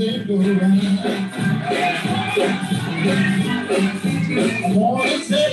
take a ride. I wanna take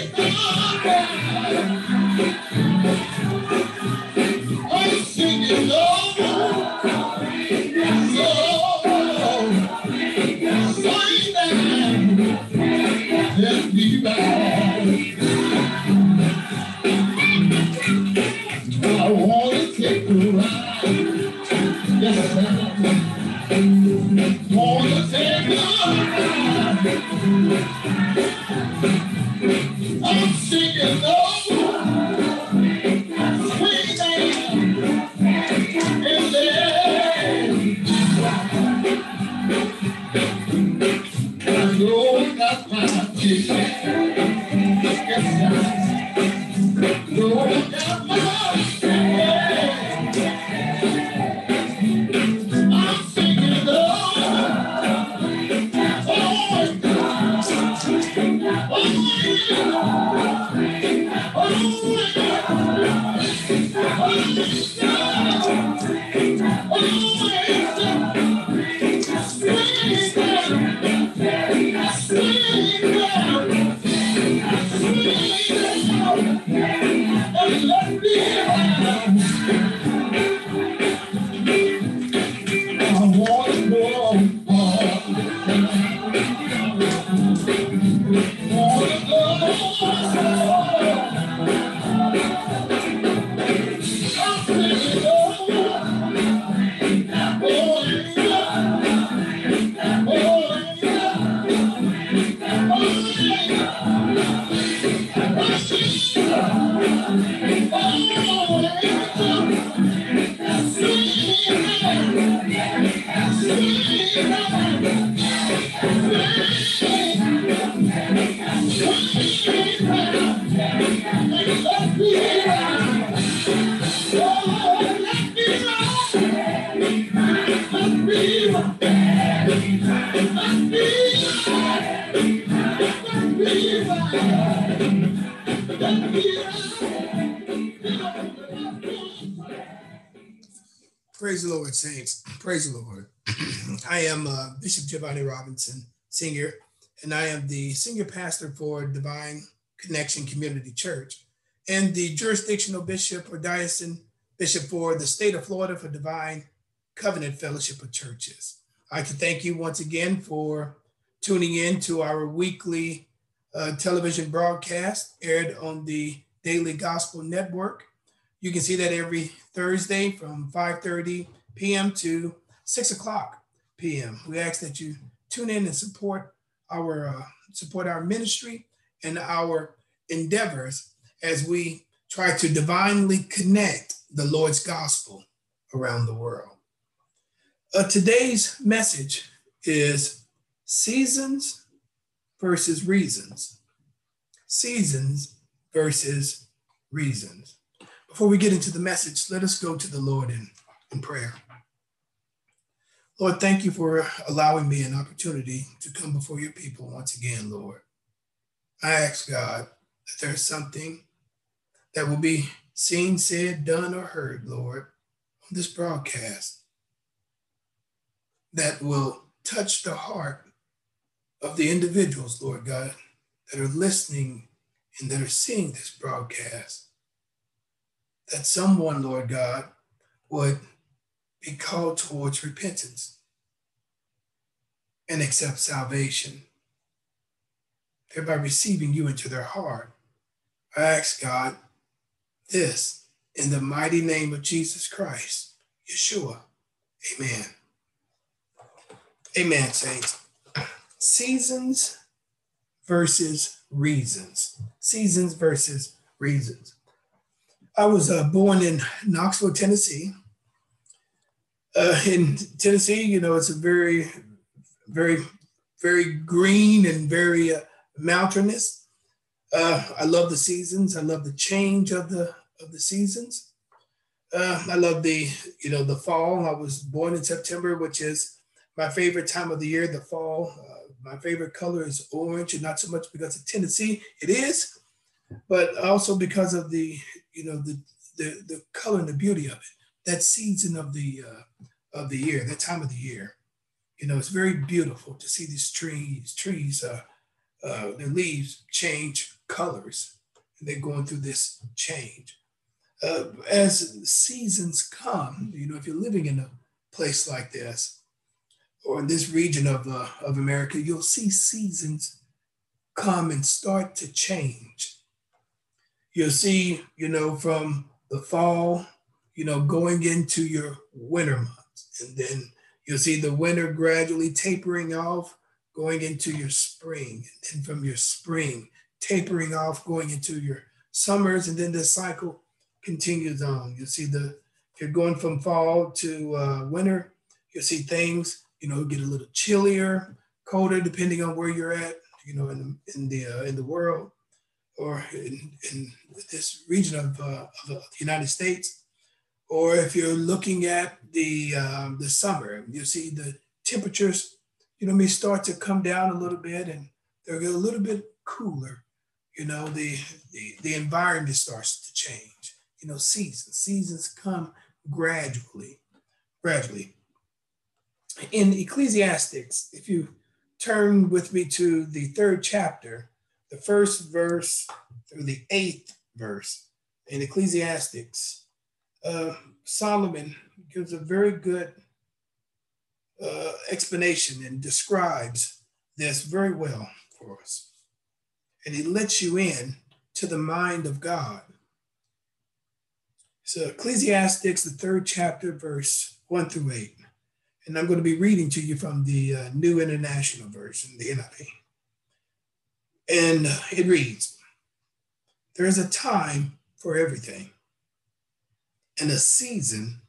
Praise the Lord, saints. Praise the Lord. I am uh, Bishop Giovanni Robinson, senior, and I am the senior pastor for Divine Connection Community Church and the jurisdictional bishop or diocesan bishop for the state of Florida for Divine Covenant Fellowship of Churches. I can thank you once again for tuning in to our weekly uh, television broadcast aired on the Daily Gospel Network. You can see that every Thursday from 5:30 p.m. to 6 o'clock p.m. We ask that you tune in and support our uh, support our ministry and our endeavors as we try to divinely connect the Lord's gospel around the world. Uh, today's message is seasons versus reasons. Seasons versus reasons. Before we get into the message, let us go to the Lord in, in prayer. Lord, thank you for allowing me an opportunity to come before your people once again, Lord. I ask God that there's something that will be seen, said, done, or heard, Lord, on this broadcast that will touch the heart of the individuals, Lord God, that are listening and that are seeing this broadcast. That someone, Lord God, would be called towards repentance and accept salvation, thereby receiving you into their heart. I ask God this in the mighty name of Jesus Christ, Yeshua. Amen. Amen, saints. Seasons versus reasons. Seasons versus reasons. I was uh, born in Knoxville, Tennessee. Uh, in Tennessee, you know, it's a very, very, very green and very uh, mountainous. Uh, I love the seasons. I love the change of the of the seasons. Uh, I love the, you know, the fall. I was born in September, which is my favorite time of the year, the fall. Uh, my favorite color is orange, and not so much because of Tennessee, it is, but also because of the, you know, the the, the color and the beauty of it. That season of the uh, of the year, that time of the year. You know, it's very beautiful to see these trees, trees, uh, uh, their leaves change colors. And they're going through this change. Uh, as seasons come, you know, if you're living in a place like this, or in this region of, uh, of America, you'll see seasons come and start to change. You'll see, you know, from the fall, you know, going into your winter months. And then you'll see the winter gradually tapering off, going into your spring. And then from your spring, tapering off, going into your summers. And then the cycle continues on. You'll see the, you're going from fall to uh, winter, you'll see things, you know, get a little chillier, colder, depending on where you're at, you know, in the, in the, uh, in the world or in, in this region of, uh, of the United States, or if you're looking at the um, the summer, you see the temperatures, you know, may start to come down a little bit, and they're a little bit cooler. You know, the the, the environment starts to change. You know, seasons seasons come gradually, gradually. In Ecclesiastics, if you turn with me to the third chapter, the first verse through the eighth verse in Ecclesiastics, uh, Solomon gives a very good uh, explanation and describes this very well for us. And he lets you in to the mind of God. So, Ecclesiastics, the third chapter, verse one through eight. And I'm going to be reading to you from the uh, New International Version, the NIV. And it reads There is a time for everything and a season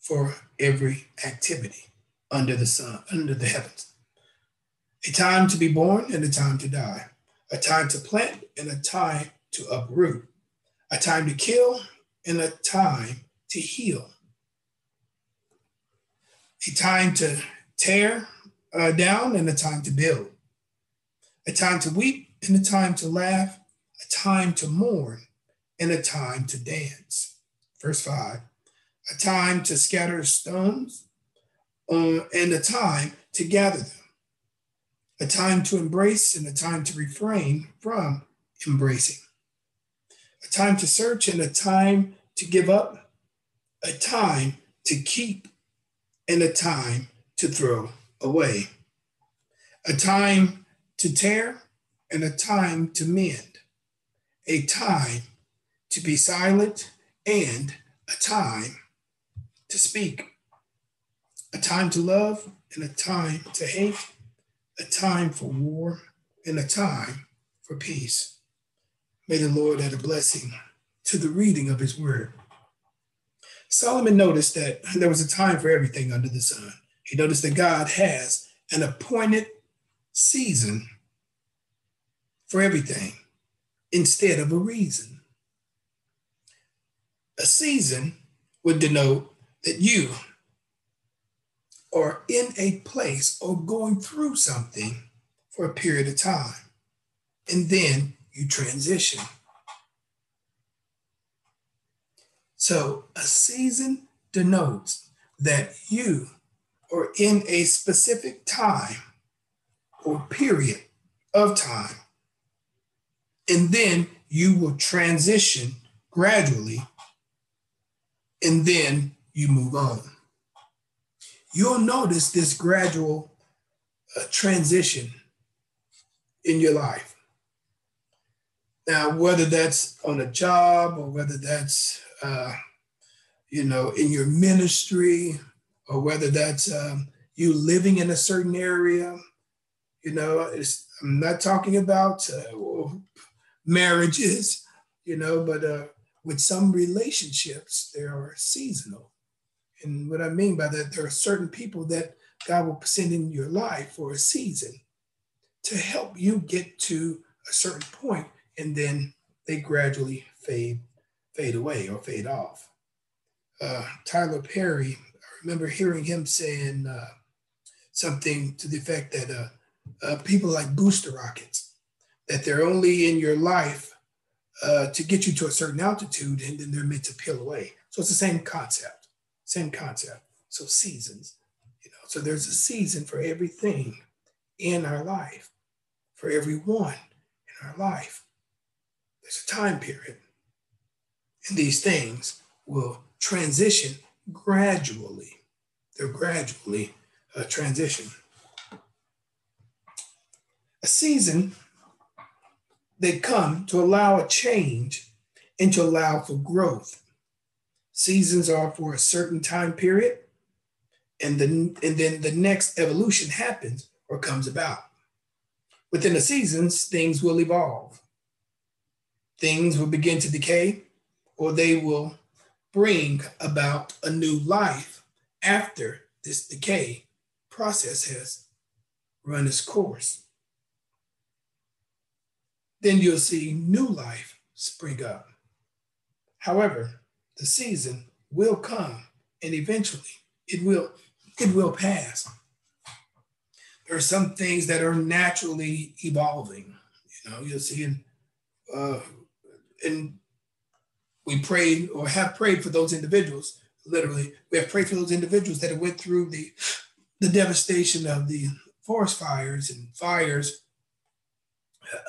for every activity under the sun, under the heavens. A time to be born and a time to die, a time to plant and a time to uproot, a time to kill and a time to heal, a time to tear uh, down and a time to build, a time to weep and a time to laugh, a time to mourn, and a time to dance. Verse 5 a time to scatter stones, uh, and a time to gather them, a time to embrace and a time to refrain from embracing, a time to search and a time to give up, a time to keep and a time to throw away, a time to tear and a time to mend, a time to be silent, and a time to speak, a time to love and a time to hate, a time for war and a time for peace. May the Lord add a blessing to the reading of his word. Solomon noticed that there was a time for everything under the sun. He noticed that God has an appointed season for everything instead of a reason. A season would denote that you are in a place or going through something for a period of time, and then you transition. So a season denotes that you are in a specific time or period of time and then you will transition gradually, and then you move on. You'll notice this gradual uh, transition in your life. Now, whether that's on a job or whether that's, uh, you know, in your ministry or whether that's um, you living in a certain area, you know, I'm not talking about uh, marriages, you know, but uh, with some relationships, they are seasonal. And what I mean by that, there are certain people that God will send in your life for a season to help you get to a certain point, and then they gradually fade, fade away or fade off. Uh, Tyler Perry, I remember hearing him saying uh, something to the effect that uh, uh people like booster rockets that they're only in your life uh, to get you to a certain altitude and then they're meant to peel away. So it's the same concept, same concept. So seasons, you know, So there's a season for everything in our life, for everyone in our life. There's a time period. And these things will transition gradually. They're gradually uh, transition. A season, they come to allow a change and to allow for growth. Seasons are for a certain time period, and then, and then the next evolution happens or comes about. Within the seasons, things will evolve. Things will begin to decay, or they will bring about a new life after this decay process has run its course then you'll see new life spring up. However, the season will come and eventually it will it will pass. There are some things that are naturally evolving. You know, you'll see in uh, and we prayed or have prayed for those individuals. Literally, we have prayed for those individuals that went through the the devastation of the forest fires and fires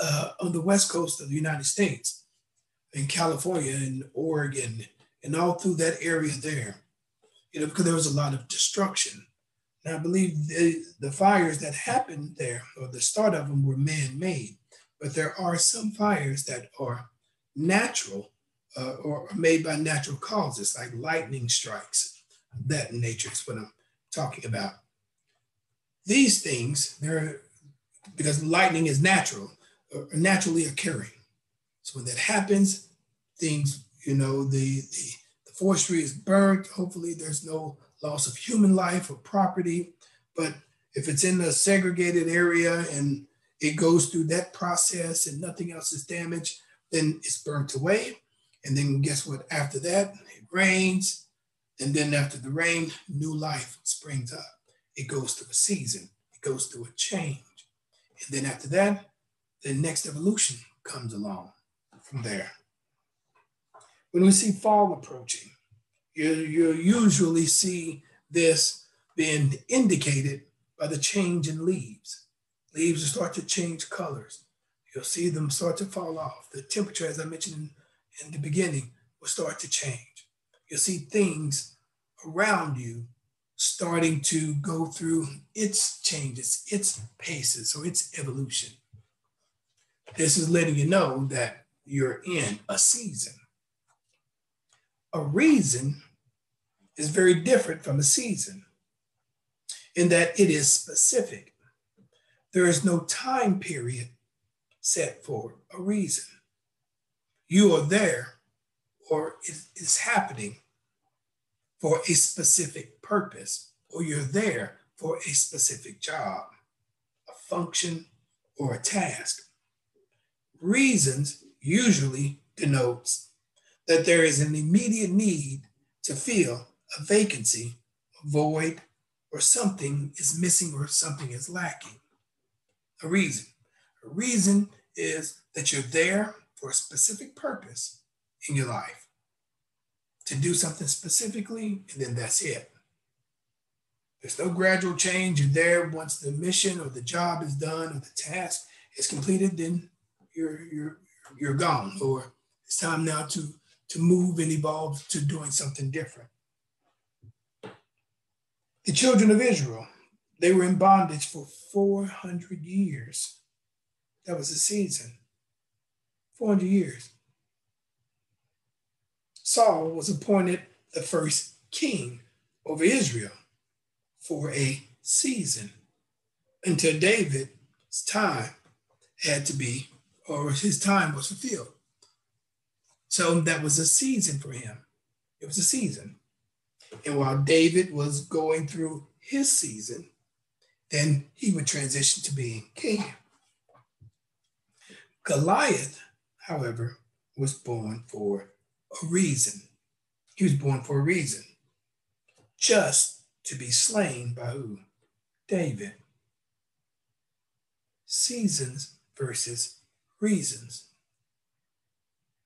uh, on the west coast of the United States, in California and Oregon, and all through that area there, you know, because there was a lot of destruction. And I believe the, the fires that happened there, or the start of them, were man made. But there are some fires that are natural uh, or made by natural causes, like lightning strikes. That nature is what I'm talking about. These things, they're because lightning is natural, Uh, naturally occurring. So when that happens, things, you know, the, the, the forestry is burnt. Hopefully there's no loss of human life or property. But if it's in a segregated area and it goes through that process and nothing else is damaged, then it's burnt away. And then guess what? After that, it rains. And then after the rain, new life springs up. It goes through a season, it goes through a change. And then after that, the next evolution comes along from there. When we see fall approaching, you, you usually see this being indicated by the change in leaves. Leaves will start to change colors. You'll see them start to fall off. The temperature, as I mentioned in, in the beginning, will start to change. You'll see things around you starting to go through its changes, its paces, or its evolution. This is letting you know that you're in a season. A reason is very different from a season in that it is specific. There is no time period set for a reason. You are there or it is happening for a specific purpose, or you're there for a specific job, a function, or a task reasons usually denotes that there is an immediate need to fill a vacancy, a void, or something is missing or something is lacking. A reason. A reason is that you're there for a specific purpose in your life to do something specifically, and then that's it. There's no gradual change. You're there once the mission or the job is done or the task is completed, then you're you're you're gone, or it's time now to to move and evolve to doing something different. The children of Israel, they were in bondage for 400 years. That was the season. 400 years. Saul was appointed the first king over Israel for a season until David's time had to be or his time was fulfilled. So that was a season for him. It was a season. And while David was going through his season, then he would transition to being king. Goliath, however, was born for a reason. He was born for a reason, just to be slain by who? David. Seasons versus reasons.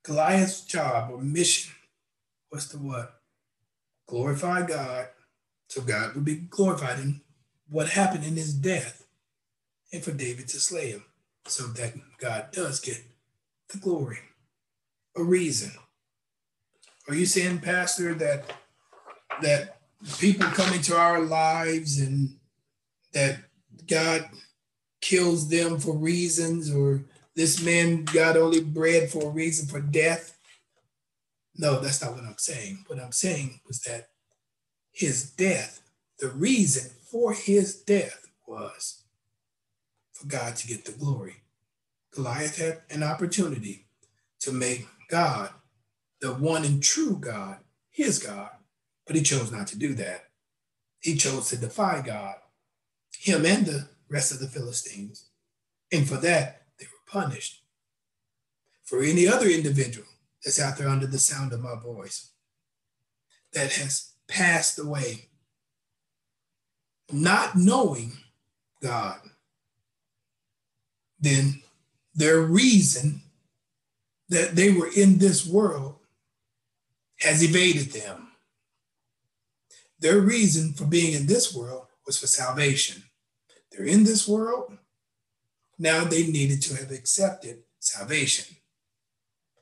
Goliath's job or mission was to what? Glorify God. So God would be glorified in what happened in his death and for David to slay him so that God does get the glory. A reason. Are you saying, Pastor, that that people come into our lives and that God kills them for reasons, or this man got only bread for a reason for death? No, that's not what I'm saying. What I'm saying was that his death, the reason for his death was for God to get the glory. Goliath had an opportunity to make God, the one and true God, his God, but he chose not to do that. He chose to defy God, him and the rest of the Philistines. And for that, punished. For any other individual that's out there under the sound of my voice that has passed away, not knowing God, then their reason that they were in this world has evaded them. Their reason for being in this world was for salvation. They're in this world. Now they needed to have accepted salvation.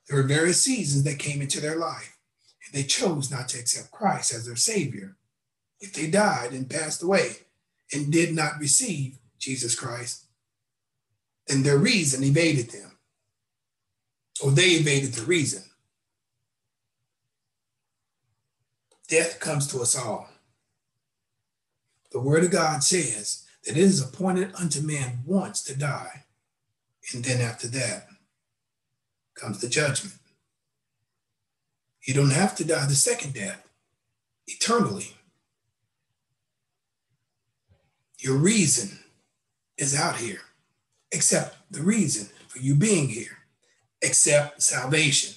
There were various seasons that came into their life, and they chose not to accept Christ as their Savior. If they died and passed away and did not receive Jesus Christ, then their reason evaded them, or they evaded the reason. Death comes to us all. The Word of God says that it is appointed unto man once to die, and then after that comes the judgment. You don't have to die the second death eternally. Your reason is out here, except the reason for you being here, except salvation.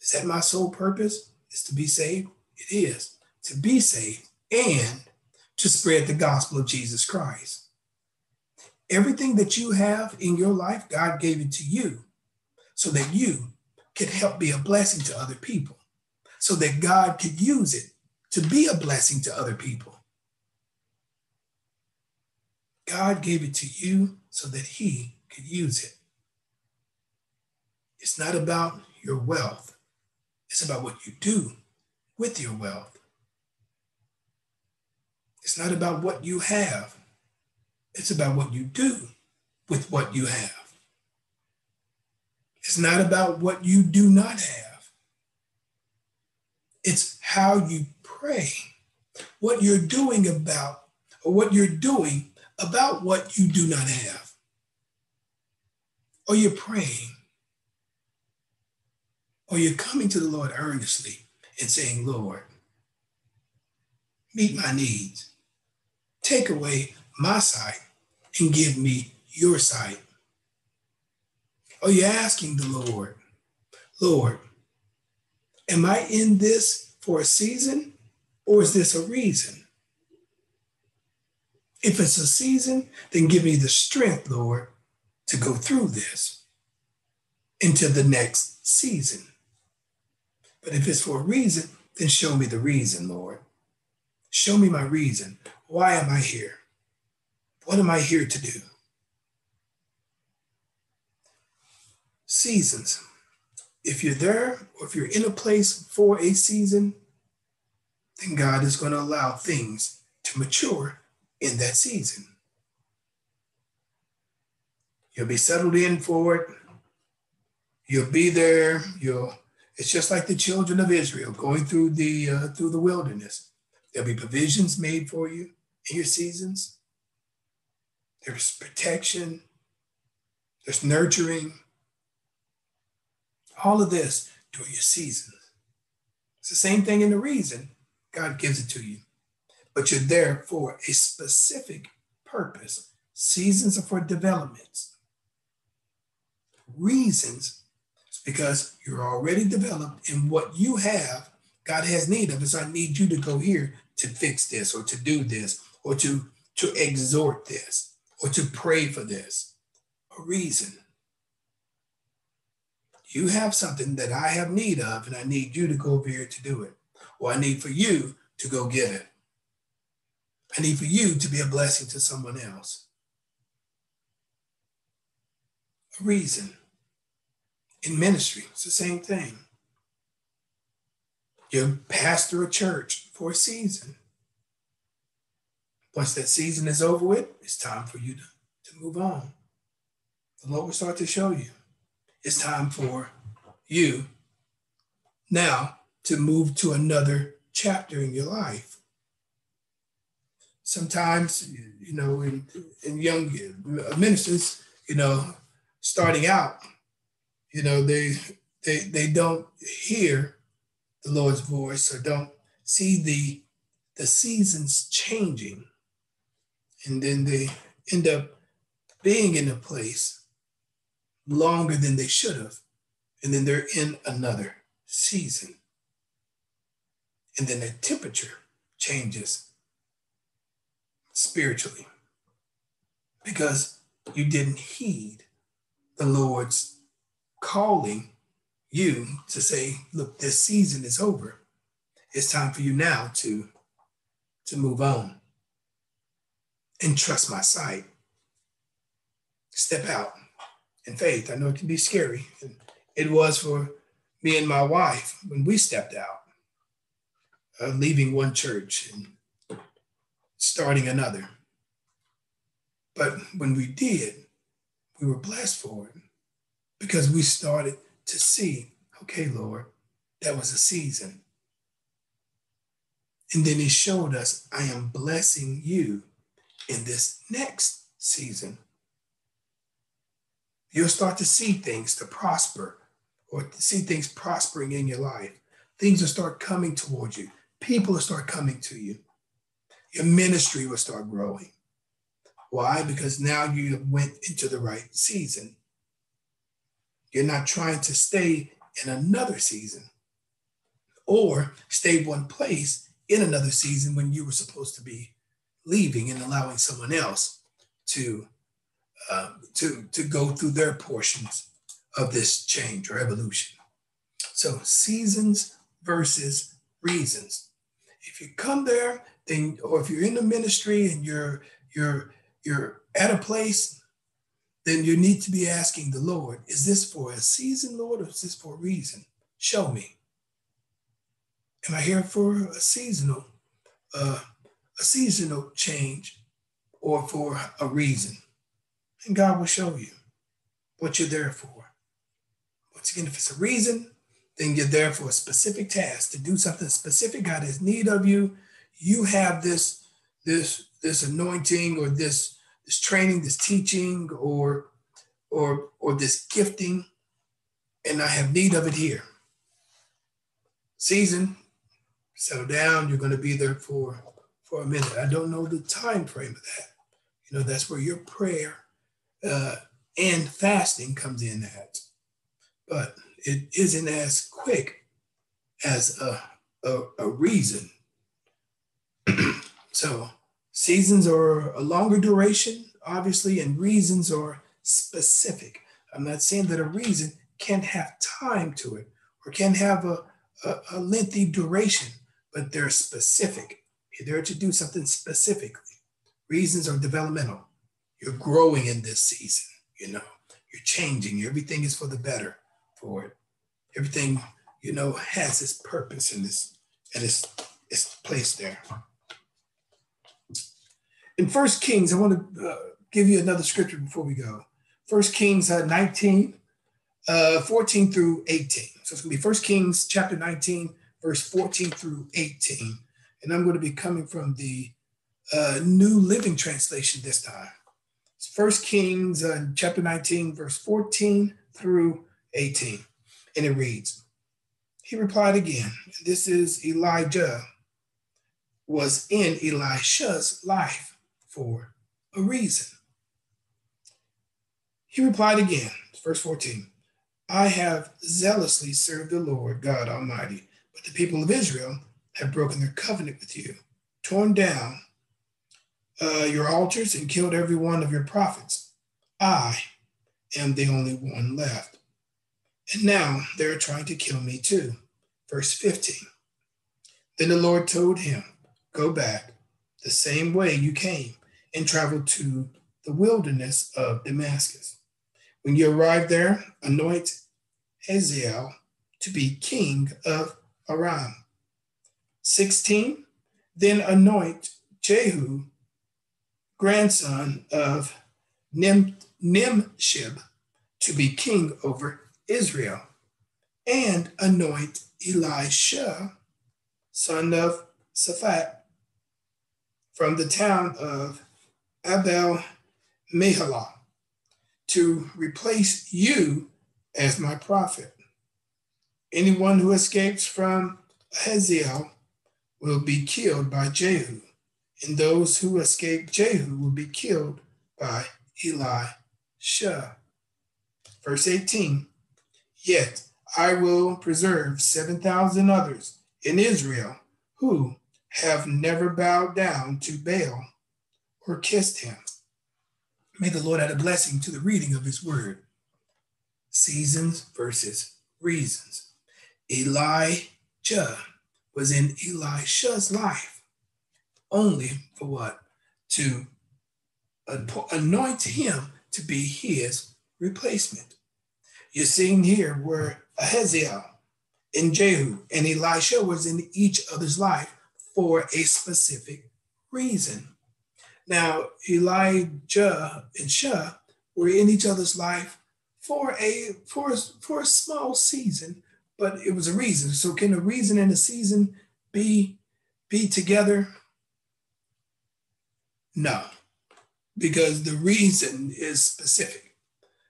Is that my sole purpose? Is to be saved? It is to be saved and to spread the gospel of Jesus Christ. Everything that you have in your life, God gave it to you so that you could help be a blessing to other people, so that God could use it to be a blessing to other people. God gave it to you so that He could use it. It's not about your wealth, it's about what you do with your wealth. It's not about what you have, it's about what you do with what you have. It's not about what you do not have, it's how you pray, what you're doing about, or what you're doing about what you do not have. Or you're praying, or you're coming to the Lord earnestly and saying, Lord, meet my needs. Take away my sight and give me your sight. Are you asking the Lord, Lord, am I in this for a season or is this a reason? If it's a season, then give me the strength, Lord, to go through this into the next season. But if it's for a reason, then show me the reason, Lord. Show me my reason. Why am I here? What am I here to do? Seasons. If you're there or if you're in a place for a season, then God is going to allow things to mature in that season. You'll be settled in for it. You'll be there. You'll. It's just like the children of Israel going through the uh, through the wilderness. There'll be provisions made for you your seasons. There's protection. There's nurturing. All of this during your seasons. It's the same thing in the reason God gives it to you but you're there for a specific purpose. Seasons are for developments. Reasons is because you're already developed in what you have, God has need of. So I need you to go here to fix this or to do this or to, to exhort this or to pray for this. A reason. You have something that I have need of, and I need you to go over here to do it, or I need for you to go get it. I need for you to be a blessing to someone else. A reason. In ministry, it's the same thing. You're pastor a church for a season. Once that season is over with, it's time for you to, to move on. The Lord will start to show you. It's time for you now to move to another chapter in your life. Sometimes, you know, in, in young ministers, you know, starting out, you know, they they they don't hear the Lord's voice or don't see the the seasons changing. And then they end up being in a place longer than they should have. And then they're in another season. And then the temperature changes spiritually because you didn't heed the Lord's calling you to say, look, this season is over. It's time for you now to, to move on and trust my sight. Step out in faith. I know it can be scary. And it was for me and my wife when we stepped out, uh, leaving one church and starting another. But when we did, we were blessed for it because we started to see, okay, Lord, that was a season. And then he showed us, I am blessing you in this next season. You'll start to see things to prosper or see things prospering in your life. Things will start coming towards you. People will start coming to you. Your ministry will start growing. Why? Because now you went into the right season. You're not trying to stay in another season or stay one place in another season when you were supposed to be leaving and allowing someone else to uh, to to go through their portions of this change or evolution. So seasons versus reasons. If you come there, then or if you're in the ministry and you're you're you're at a place then you need to be asking the Lord, is this for a season, Lord, or is this for a reason? Show me. Am I here for a seasonal, uh, a seasonal change or for a reason? And God will show you what you're there for. Once again, if it's a reason, then you're there for a specific task to do something specific. God has need of you. You have this, this, this anointing or this this training, this teaching, or or or this gifting, and I have need of it here. Season, settle down. You're going to be there for for a minute. I don't know the time frame of that. You know, that's where your prayer uh, and fasting comes in at. But it isn't as quick as a, a, a reason. so Seasons are a longer duration, obviously, and reasons are specific. I'm not saying that a reason can't have time to it or can have a, a, a lengthy duration, but they're specific. There to do something specifically. Reasons are developmental. You're growing in this season, you know, you're changing. Everything is for the better for it. Everything, you know, has its purpose and its and its its place there in First Kings, I want to uh, give you another scripture before we go. First Kings uh, 19, uh, 14 through 18. So it's going to be First Kings chapter 19, verse 14 through 18. And I'm going to be coming from the uh, New Living Translation this time. It's First Kings uh, chapter 19, verse 14 through 18. And it reads, He replied again, this is Elijah was in Elisha's life for a reason. He replied again, verse 14 I have zealously served the Lord God Almighty, but the people of Israel have broken their covenant with you, torn down uh, your altars, and killed every one of your prophets. I am the only one left. And now they're trying to kill me too. Verse 15. Then the Lord told him, Go back the same way you came and travel to the wilderness of Damascus. When you arrive there, anoint Hazael to be king of Aram. 16. Then anoint Jehu, grandson of Nim, Nimshib, to be king over Israel. And anoint Elisha, son of Shaphat, from the town of Abel Mehalah, to replace you as my prophet. Anyone who escapes from Hazael will be killed by Jehu, and those who escape Jehu will be killed by Elisha. Verse 18 Yet I will preserve 7,000 others in Israel who have never bowed down to Baal or kissed him. May the Lord add a blessing to the reading of his word. Seasons versus reasons. Elijah was in Elisha's life only for what? To anoint him to be his replacement. You're seeing here where Ahaziah and Jehu and Elisha was in each other's life for a specific reason. Now, Elijah and Shah were in each other's life for a for, for a small season, but it was a reason. So can a reason and a season be be together? No, because the reason is specific.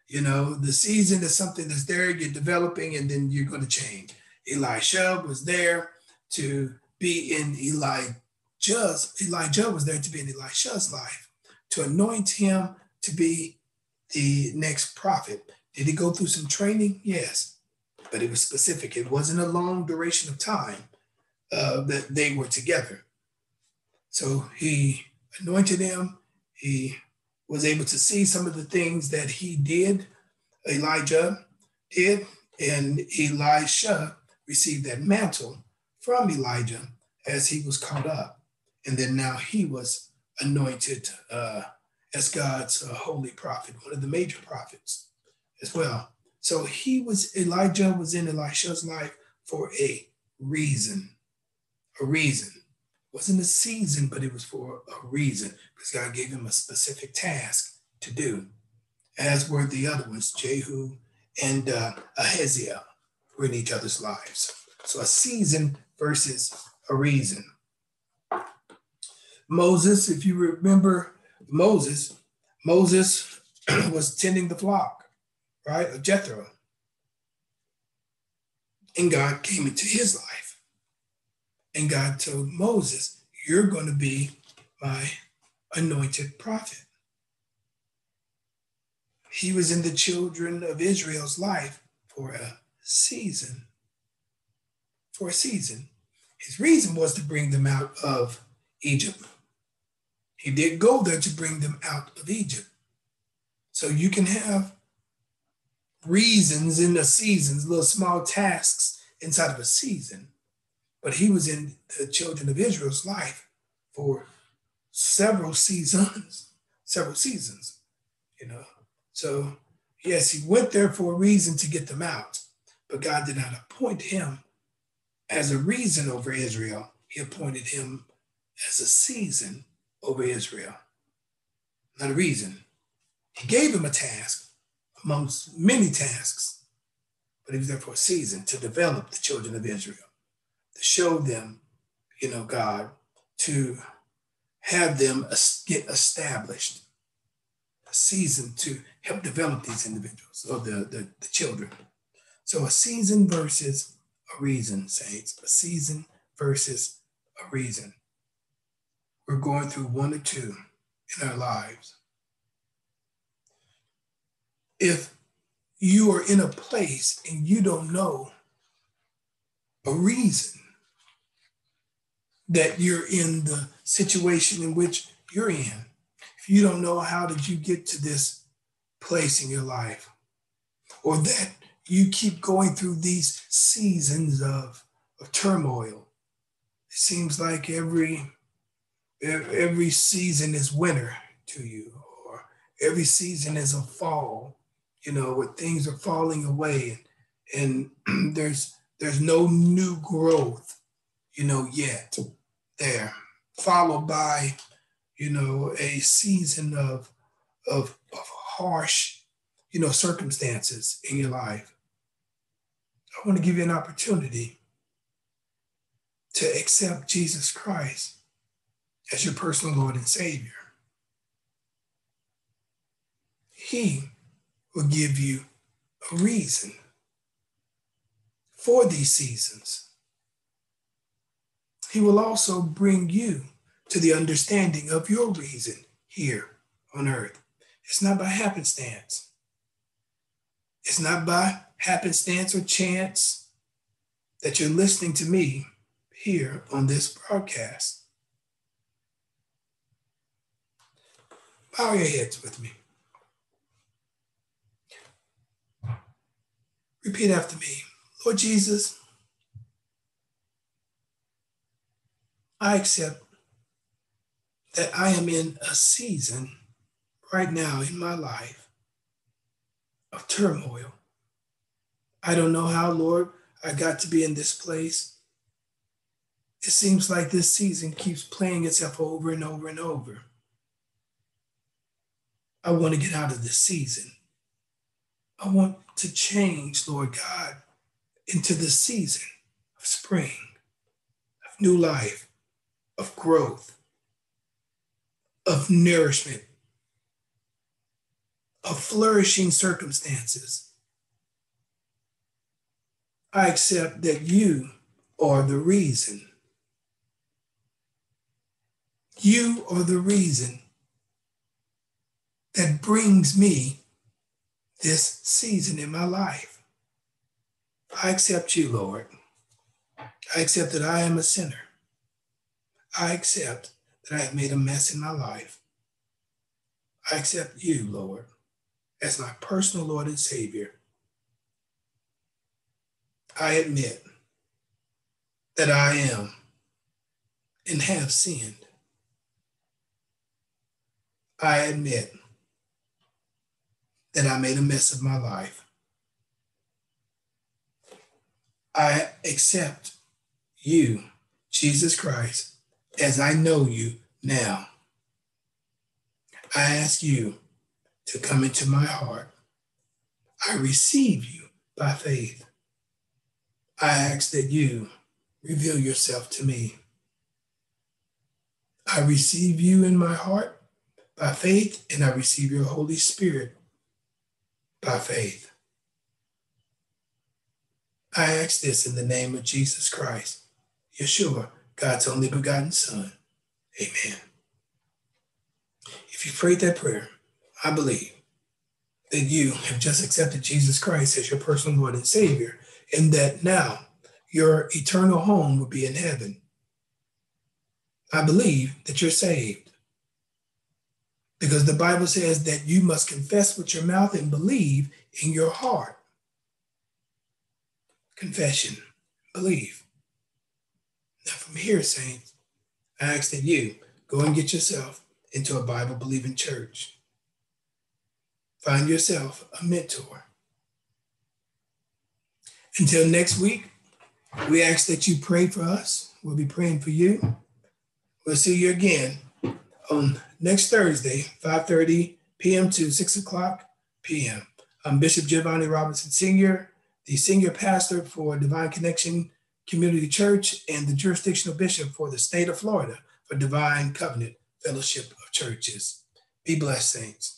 You know, the season is something that's there, you're developing, and then you're going to change. Elisha was there to be in Elijah's, Elijah was there to be in Elisha's life, to anoint him to be the next prophet. Did he go through some training? Yes, but it was specific. It wasn't a long duration of time uh, that they were together. So he anointed him. He was able to see some of the things that he did, Elijah did, and Elisha received that mantle from Elijah as he was caught up. And then now he was anointed uh, as God's uh, holy prophet, one of the major prophets as well. So he was, Elijah was in Elisha's life for a reason. A reason. It wasn't a season, but it was for a reason because God gave him a specific task to do, as were the other ones, Jehu and uh, Ahaziah were in each other's lives. So a season versus a reason. Moses, if you remember Moses, Moses was tending the flock, right, of Jethro. And God came into his life. And God told Moses, You're going to be my anointed prophet. He was in the children of Israel's life for a season for a season. His reason was to bring them out of Egypt. He did go there to bring them out of Egypt. So you can have reasons in the seasons, little small tasks inside of a season. But he was in the children of Israel's life for several seasons, several seasons, you know. So, yes, he went there for a reason to get them out, but God did not appoint him as a reason over Israel, he appointed him as a season over Israel. Not a reason. He gave him a task amongst many tasks, but he was there for a season to develop the children of Israel, to show them, you know, God, to have them get established. A season to help develop these individuals or the, the, the children. So a season versus a reason, saints, a season versus a reason. We're going through one or two in our lives. If you are in a place and you don't know a reason that you're in the situation in which you're in, if you don't know how did you get to this place in your life, or that you keep going through these seasons of, of turmoil. It seems like every every season is winter to you, or every season is a fall, you know, where things are falling away and, and there's there's no new growth, you know, yet there, followed by, you know, a season of of, of harsh, you know, circumstances in your life. I want to give you an opportunity to accept Jesus Christ as your personal Lord and Savior. He will give you a reason for these seasons. He will also bring you to the understanding of your reason here on earth. It's not by happenstance. It's not by happenstance or chance that you're listening to me here on this broadcast. Bow your heads with me. Repeat after me Lord Jesus, I accept that I am in a season right now in my life of turmoil. I don't know how, Lord, I got to be in this place. It seems like this season keeps playing itself over and over and over. I want to get out of this season. I want to change, Lord God, into the season of spring, of new life, of growth, of nourishment, of flourishing circumstances. I accept that you are the reason. You are the reason that brings me this season in my life. I accept you, Lord. I accept that I am a sinner. I accept that I have made a mess in my life. I accept you, Lord, as my personal Lord and Savior. I admit that I am and have sinned. I admit that I made a mess of my life. I accept you, Jesus Christ, as I know you now. I ask you to come into my heart. I receive you by faith. I ask that you reveal yourself to me. I receive you in my heart by faith, and I receive your Holy Spirit by faith. I ask this in the name of Jesus Christ, Yeshua, God's only begotten Son. Amen. If you prayed that prayer, I believe that you have just accepted Jesus Christ as your personal Lord and Savior, and that now your eternal home will be in heaven. I believe that you're saved because the Bible says that you must confess with your mouth and believe in your heart. Confession, believe. Now, from here, saints, I ask that you go and get yourself into a Bible believing church. Find yourself a mentor. Until next week, we ask that you pray for us. We'll be praying for you. We'll see you again on next Thursday, 5:30 p.m. to 6 o'clock p.m. I'm Bishop Giovanni Robinson Sr., the senior pastor for Divine Connection Community Church and the jurisdictional bishop for the state of Florida for Divine Covenant Fellowship of Churches. Be blessed, saints.